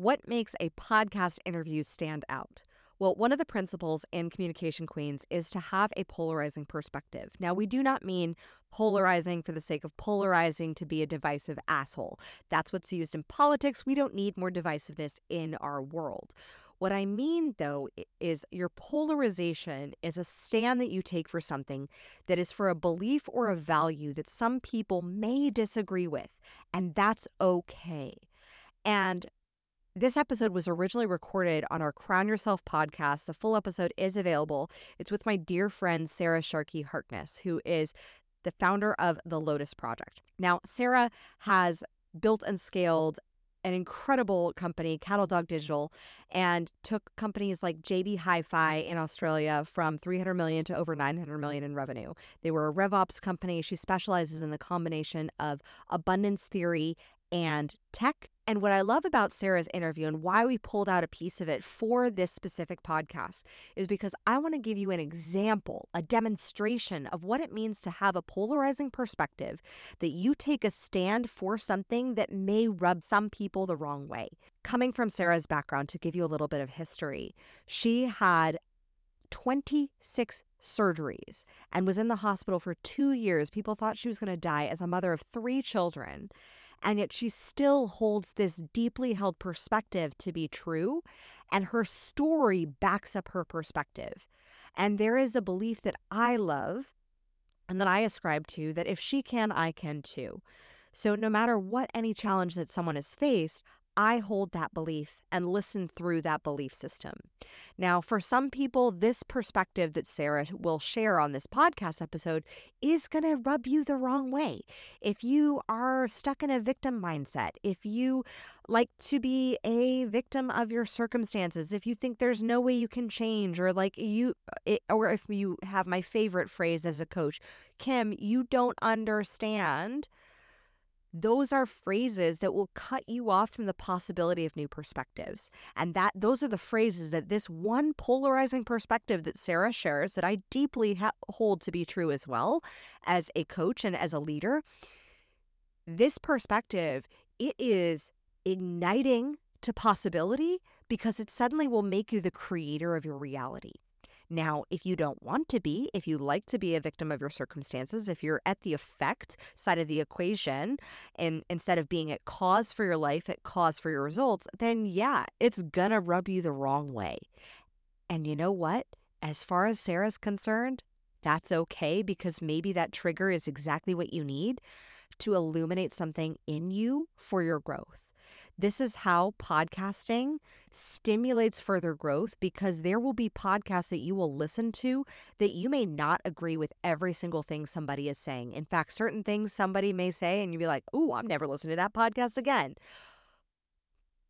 What makes a podcast interview stand out? Well, one of the principles in Communication Queens is to have a polarizing perspective. Now, we do not mean polarizing for the sake of polarizing to be a divisive asshole. That's what's used in politics. We don't need more divisiveness in our world. What I mean, though, is your polarization is a stand that you take for something that is for a belief or a value that some people may disagree with, and that's okay. And this episode was originally recorded on our Crown Yourself podcast. The full episode is available. It's with my dear friend Sarah Sharky Harkness, who is the founder of the Lotus Project. Now, Sarah has built and scaled an incredible company, Cattle Dog Digital, and took companies like JB Hi-Fi in Australia from 300 million to over 900 million in revenue. They were a RevOps company. She specializes in the combination of abundance theory and tech. And what I love about Sarah's interview and why we pulled out a piece of it for this specific podcast is because I want to give you an example, a demonstration of what it means to have a polarizing perspective that you take a stand for something that may rub some people the wrong way. Coming from Sarah's background, to give you a little bit of history, she had 26 surgeries and was in the hospital for two years. People thought she was going to die as a mother of three children. And yet she still holds this deeply held perspective to be true. And her story backs up her perspective. And there is a belief that I love and that I ascribe to that if she can, I can too. So, no matter what any challenge that someone has faced, I hold that belief and listen through that belief system. Now, for some people, this perspective that Sarah will share on this podcast episode is going to rub you the wrong way. If you are stuck in a victim mindset, if you like to be a victim of your circumstances, if you think there's no way you can change, or like you, it, or if you have my favorite phrase as a coach, Kim, you don't understand those are phrases that will cut you off from the possibility of new perspectives. And that those are the phrases that this one polarizing perspective that sarah shares that i deeply ha- hold to be true as well as a coach and as a leader. This perspective it is igniting to possibility because it suddenly will make you the creator of your reality now, if you don't want to be, if you like to be a victim of your circumstances, if you're at the effect side of the equation and instead of being at cause for your life, at cause for your results, then yeah, it's gonna rub you the wrong way. And you know what? As far as Sarah's concerned, that's okay because maybe that trigger is exactly what you need to illuminate something in you for your growth. This is how podcasting stimulates further growth because there will be podcasts that you will listen to that you may not agree with every single thing somebody is saying. In fact, certain things somebody may say, and you'll be like, oh, I'm never listening to that podcast again.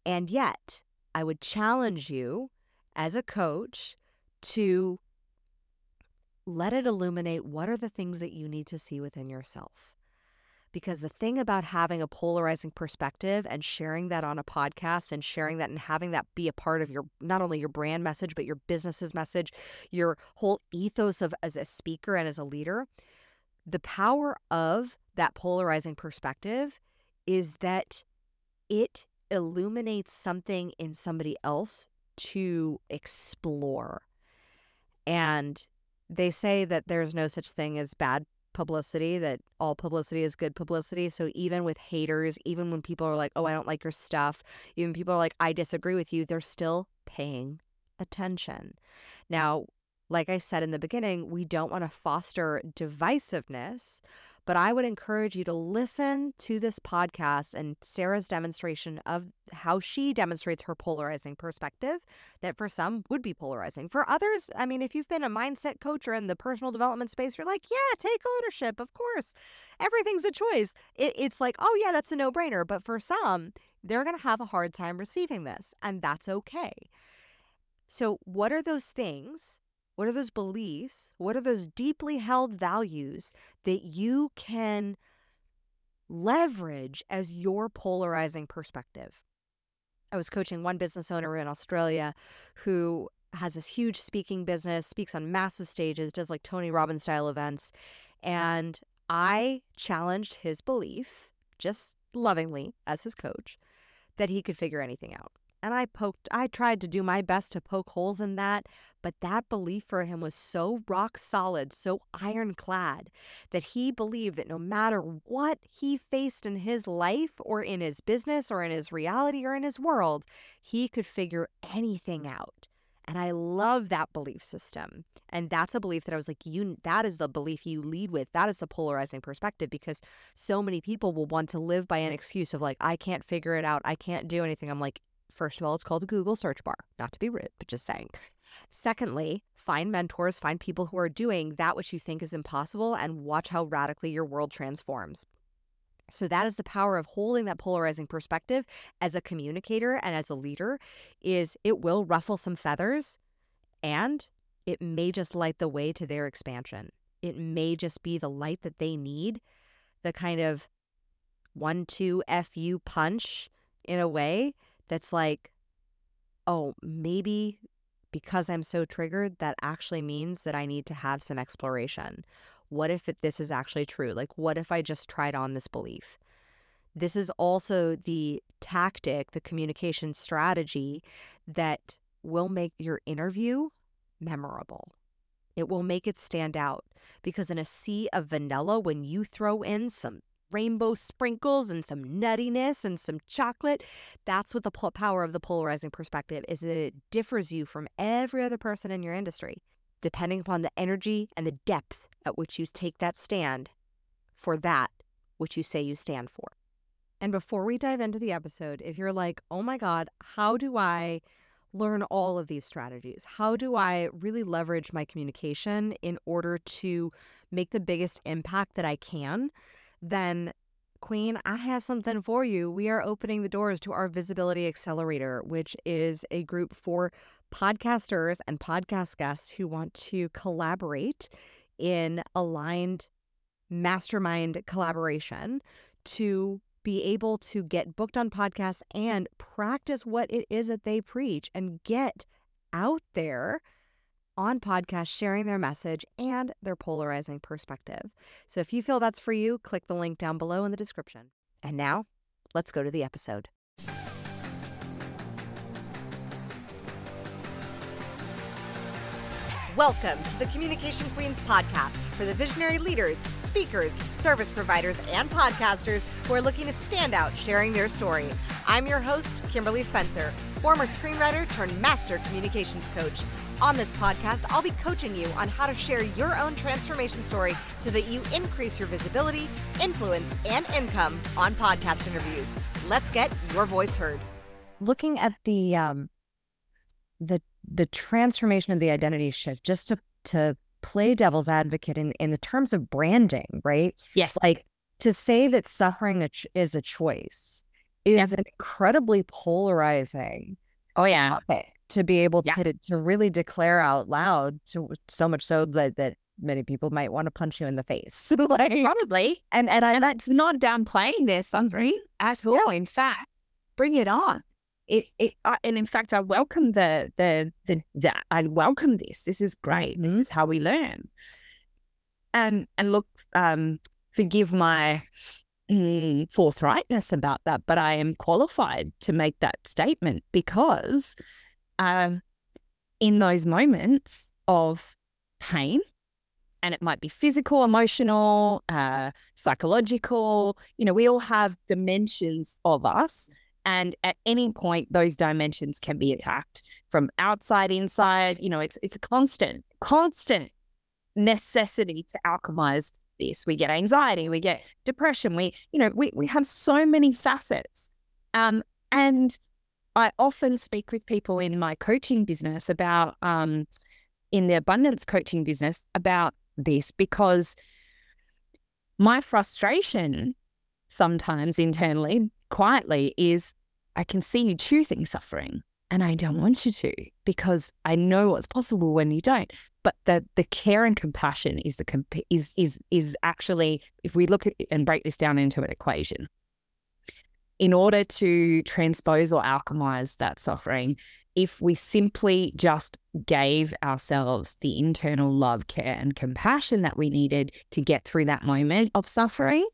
And yet, I would challenge you as a coach to let it illuminate what are the things that you need to see within yourself. Because the thing about having a polarizing perspective and sharing that on a podcast and sharing that and having that be a part of your not only your brand message, but your business's message, your whole ethos of as a speaker and as a leader, the power of that polarizing perspective is that it illuminates something in somebody else to explore. And they say that there's no such thing as bad publicity that all publicity is good publicity. So even with haters, even when people are like, "Oh, I don't like your stuff," even people are like, "I disagree with you," they're still paying attention. Now, like I said in the beginning, we don't want to foster divisiveness, but I would encourage you to listen to this podcast and Sarah's demonstration of how she demonstrates her polarizing perspective that for some would be polarizing. For others, I mean, if you've been a mindset coach or in the personal development space, you're like, yeah, take ownership. Of course, everything's a choice. It, it's like, oh, yeah, that's a no brainer. But for some, they're going to have a hard time receiving this, and that's okay. So, what are those things what are those beliefs? What are those deeply held values that you can leverage as your polarizing perspective? I was coaching one business owner in Australia who has this huge speaking business, speaks on massive stages, does like Tony Robbins style events. And I challenged his belief, just lovingly as his coach, that he could figure anything out. And I poked, I tried to do my best to poke holes in that. But that belief for him was so rock solid, so ironclad, that he believed that no matter what he faced in his life or in his business or in his reality or in his world, he could figure anything out. And I love that belief system. And that's a belief that I was like, you that is the belief you lead with. That is the polarizing perspective because so many people will want to live by an excuse of like, I can't figure it out. I can't do anything. I'm like, first of all, it's called a Google search bar. Not to be rude, but just saying. Secondly, find mentors, find people who are doing that which you think is impossible and watch how radically your world transforms. So that is the power of holding that polarizing perspective as a communicator and as a leader is it will ruffle some feathers and it may just light the way to their expansion. It may just be the light that they need, the kind of one two fu punch in a way that's like oh, maybe because I'm so triggered that actually means that I need to have some exploration what if it, this is actually true? Like, what if I just tried on this belief? This is also the tactic, the communication strategy that will make your interview memorable. It will make it stand out because in a sea of vanilla, when you throw in some rainbow sprinkles and some nuttiness and some chocolate, that's what the power of the polarizing perspective is that it differs you from every other person in your industry, depending upon the energy and the depth at which you take that stand for that which you say you stand for. And before we dive into the episode, if you're like, oh my God, how do I learn all of these strategies? How do I really leverage my communication in order to make the biggest impact that I can? Then, Queen, I have something mm. for you. We are opening the doors to our Visibility Accelerator, which is a group for podcasters and podcast guests who want to collaborate in aligned mastermind collaboration to be able to get booked on podcasts and practice what it is that they preach and get out there on podcasts sharing their message and their polarizing perspective. So if you feel that's for you, click the link down below in the description. And now, let's go to the episode. Welcome to the Communication Queens podcast for the visionary leaders, speakers, service providers, and podcasters who are looking to stand out sharing their story. I'm your host, Kimberly Spencer, former screenwriter turned master communications coach. On this podcast, I'll be coaching you on how to share your own transformation story so that you increase your visibility, influence, and income on podcast interviews. Let's get your voice heard. Looking at the um, the the transformation of the identity shift just to to play devil's advocate in in the terms of branding right? Yes. Like to say that suffering is a choice is yes. incredibly polarizing oh yeah. topic to be able yeah. to to really declare out loud to so much so that that many people might want to punch you in the face. Like, probably. and and, I, and that's not downplaying their suffering at all yeah. in fact. Bring it on it, it and in fact, I welcome the, the, the the I welcome this. This is great. Mm-hmm. This is how we learn. And and look, um, forgive my mm, forthrightness about that, but I am qualified to make that statement because, um, in those moments of pain, and it might be physical, emotional, uh, psychological. You know, we all have dimensions of us and at any point, those dimensions can be attacked from outside, inside. You know, it's it's a constant, constant necessity to alchemize this. We get anxiety, we get depression, we, you know, we, we have so many facets. Um, and I often speak with people in my coaching business about um in the abundance coaching business about this because my frustration sometimes internally quietly is I can see you choosing suffering and I don't want you to because I know what's possible when you don't. But the the care and compassion is the comp- is is is actually if we look at and break this down into an equation, in order to transpose or alchemize that suffering, if we simply just gave ourselves the internal love, care, and compassion that we needed to get through that moment of suffering,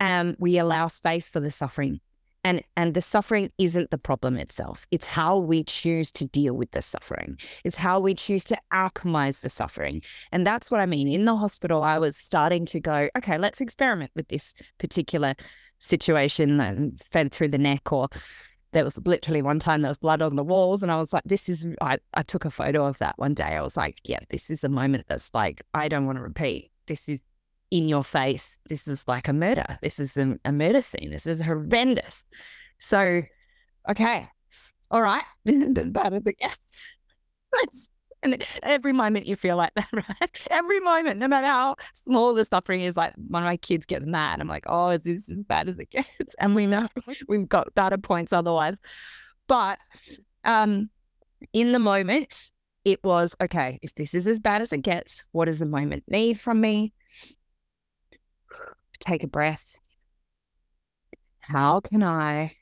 um, we allow space for the suffering And, and the suffering isn't the problem itself. It's how we choose to deal with the suffering. It's how we choose to alchemize the suffering. And that's what I mean. In the hospital, I was starting to go, okay, let's experiment with this particular situation and fed through the neck or there was literally one time there was blood on the walls and I was like, this is, I, I took a photo of that one day. I was like, yeah, this is a moment that's like, I don't want to repeat. This is in your face. This is like a murder. This is a, a murder scene. This is horrendous. So, okay, all right, it gets. And every moment you feel like that, right? Every moment, no matter how small the suffering is, like one of my kids gets mad. I'm like, oh, is this as bad as it gets? And we know we've got data points otherwise. But um, in the moment, it was okay, if this is as bad as it gets, what does the moment need from me? Take a breath. How can I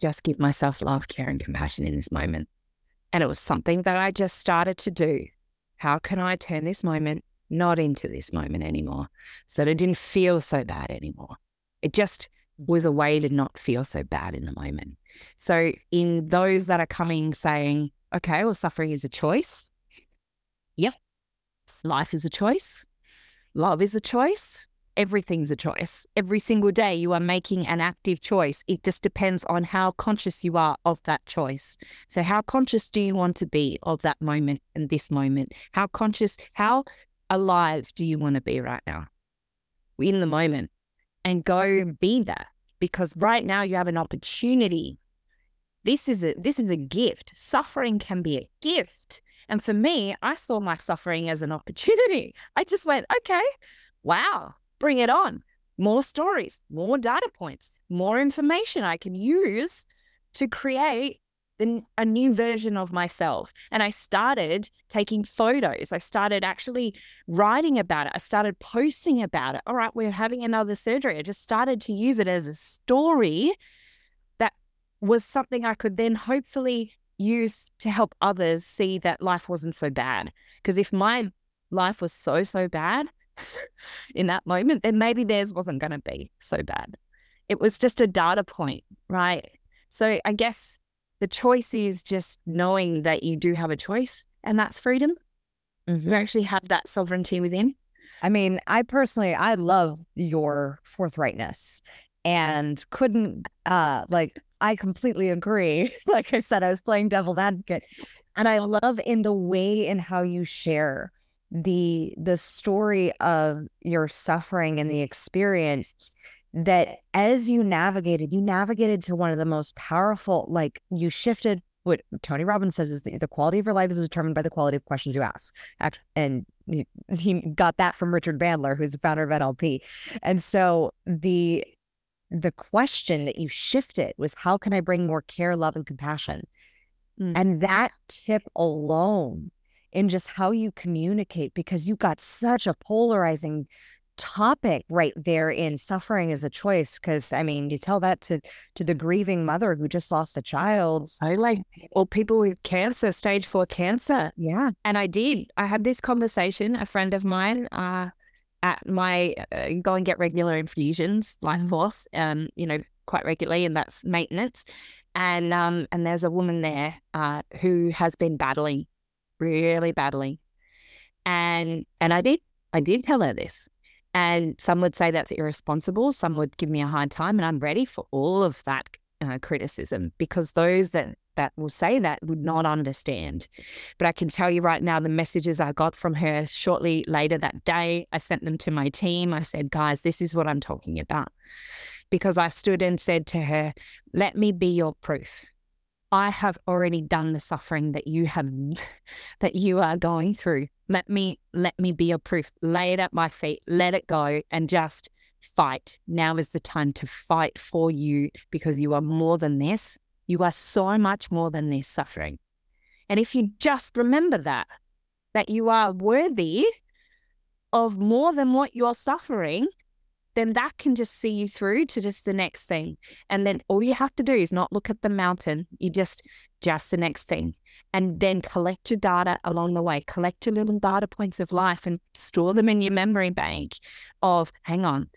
just give myself love, care, and compassion in this moment? And it was something that I just started to do. How can I turn this moment not into this moment anymore so that it didn't feel so bad anymore? It just was a way to not feel so bad in the moment. So, in those that are coming saying, okay, well, suffering is a choice. Yep. Life is a choice. Love is a choice everything's a choice. Every single day, you are making an active choice. It just depends on how conscious you are of that choice. So, how conscious do you want to be of that moment and this moment? How conscious, how alive do you want to be right now in the moment? And go be that because right now you have an opportunity. This is a this is a gift. Suffering can be a gift. And for me, I saw my suffering as an opportunity. I just went, okay, wow, bring it on. More stories, more data points, more information I can use to create a new version of myself. And I started taking photos. I started actually writing about it. I started posting about it. All right, we're having another surgery. I just started to use it as a story that was something I could then hopefully use to help others see that life wasn't so bad. Because if my life was so, so bad, in that moment, then maybe theirs wasn't going to be so bad. It was just a data point, right? So I guess the choice is just knowing that you do have a choice and that's freedom. Mm-hmm. You actually have that sovereignty within. I mean, I personally, I love your forthrightness and couldn't, uh, like, I completely agree. like I said, I was playing devil's advocate. And I love in the way in how you share the the story of your suffering and the experience that as you navigated you navigated to one of the most powerful like you shifted what Tony Robbins says is the, the quality of your life is determined by the quality of questions you ask. And he, he got that from Richard Bandler, who's the founder of NLP. And so the the question that you shifted was how can I bring more care, love, and compassion? Mm. And that tip alone in just how you communicate because you got such a polarizing topic right there in suffering as a choice because i mean you tell that to to the grieving mother who just lost a child. So like or people with cancer stage four cancer. Yeah. And i did i had this conversation a friend of mine uh at my uh, go and get regular infusions life force um you know quite regularly and that's maintenance. And um and there's a woman there uh who has been battling really badly. And and I did I did tell her this. And some would say that's irresponsible. Some would give me a hard time, and I'm ready for all of that uh, criticism because those that that will say that would not understand. But I can tell you right now, the messages I got from her shortly later that day, I sent them to my team. I said, guys, this is what I'm talking about. Because I stood and said to her, let me be your proof. I have already done the suffering that you have that you are going through. Let me let me be your proof. Lay it at my feet. Let it go and just fight. Now is the time to fight for you because you are more than this. You are so much more than this suffering. And if you just remember that, that you are worthy of more than what you're suffering, then that can just see you through to just the next thing. And then all you have to do is not look at the mountain. You just, just the next thing. And then collect your data along the way. Collect your little data points of life and store them in your memory bank of, hang on,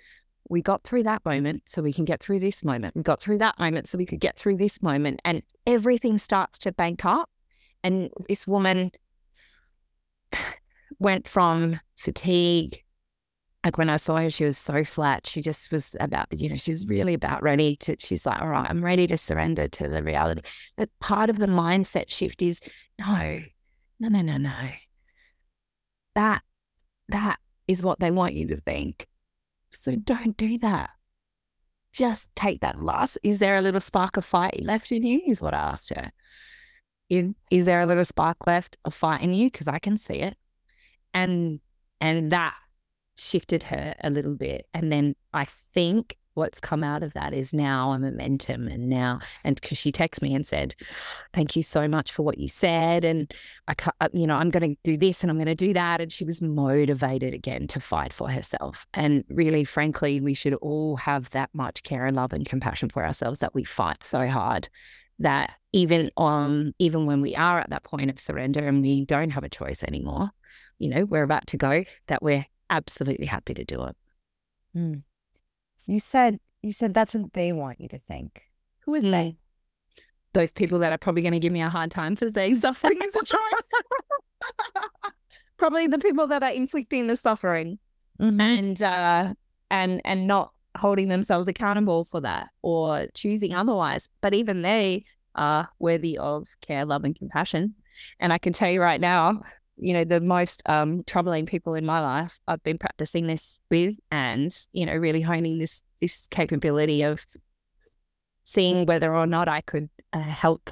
we got through that moment so we can get through this moment. We got through that moment so we could get through this moment. And everything starts to bank up. And this woman went from fatigue. Like when I saw her, she was so flat. She just was about, you know, she's really about ready to, she's like, all right, I'm ready to surrender to the reality. But part of the mindset shift is no, no, no, no, no. That, that is what they want you to think. So don't do that. Just take that loss. Is there a little spark of fight left in you? Is what I asked her. Is, is there a little spark left of fight in you? Because I can see it. And and that shifted her a little bit. And then I think what's come out of that is now a momentum and now and because she texted me and said thank you so much for what you said and i uh, you know i'm going to do this and i'm going to do that and she was motivated again to fight for herself and really frankly we should all have that much care and love and compassion for ourselves that we fight so hard that even on even when we are at that point of surrender and we don't have a choice anymore you know we're about to go that we're absolutely happy to do it mm. You said you said that's what they want you to think. Who is mm. they? Those people that are probably going to give me a hard time for saying suffering is a choice. probably the people that are inflicting the suffering mm-hmm. and uh, and and not holding themselves accountable for that or choosing otherwise. But even they are worthy of care, love, and compassion. And I can tell you right now, you know, the most um, troubling people in my life, I've been practicing this with and, you know, really honing this this capability of seeing whether or not I could uh, help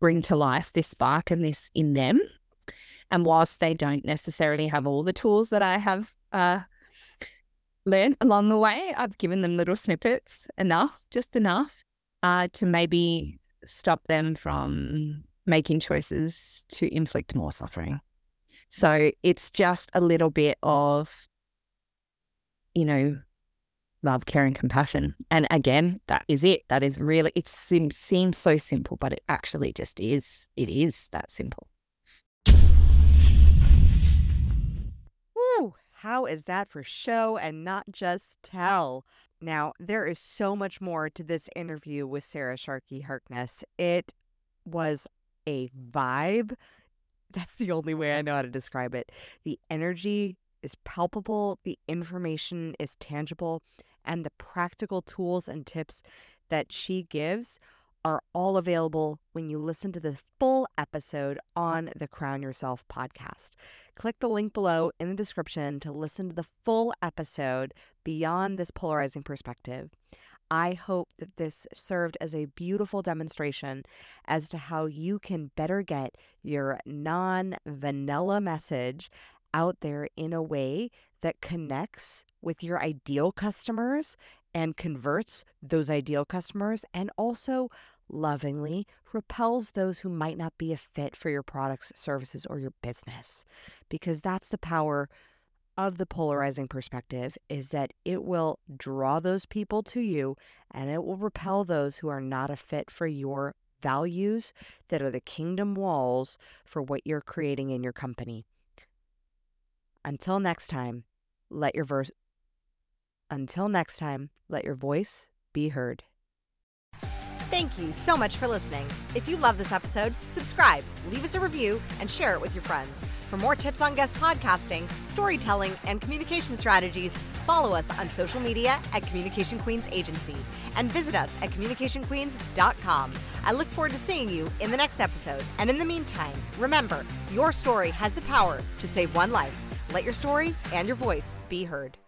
bring to life this spark and this in them. And whilst they don't necessarily have all the tools that I have uh, learned along the way, I've given them little snippets enough, just enough uh, to maybe stop them from making choices to inflict more suffering. So it's just a little bit of, you know, love, care, and compassion. And again, that is it. That is really, it seems, seems so simple, but it actually just is. It is that simple. Woo! How is that for show and not just tell? Now, there is so much more to this interview with Sarah Sharky Harkness. It was a vibe that's the only way I know how to describe it. The energy is palpable, the information is tangible, and the practical tools and tips that she gives are all available when you listen to the full episode on the Crown Yourself podcast. Click the link below in the description to listen to the full episode beyond this polarizing perspective. I hope that this served as a beautiful demonstration as to how you can better get your non vanilla message out there in a way that connects with your ideal customers and converts those ideal customers and also lovingly repels those who might not be a fit for your products, services, or your business. Because that's the power of the polarizing perspective is that it will draw those people to you and it will repel those who are not a fit for your values that are the kingdom walls for what you're creating in your company. Until next time, let your verse until next time, let your voice be heard. Thank you so much for listening. If you love this episode, subscribe, leave us a review, and share it with your friends. For more tips on guest podcasting, storytelling, and communication strategies, follow us on social media at Communication Queens Agency and visit us at communicationqueens.com. I look forward to seeing you in the next episode. And in the meantime, remember your story has the power to save one life. Let your story and your voice be heard.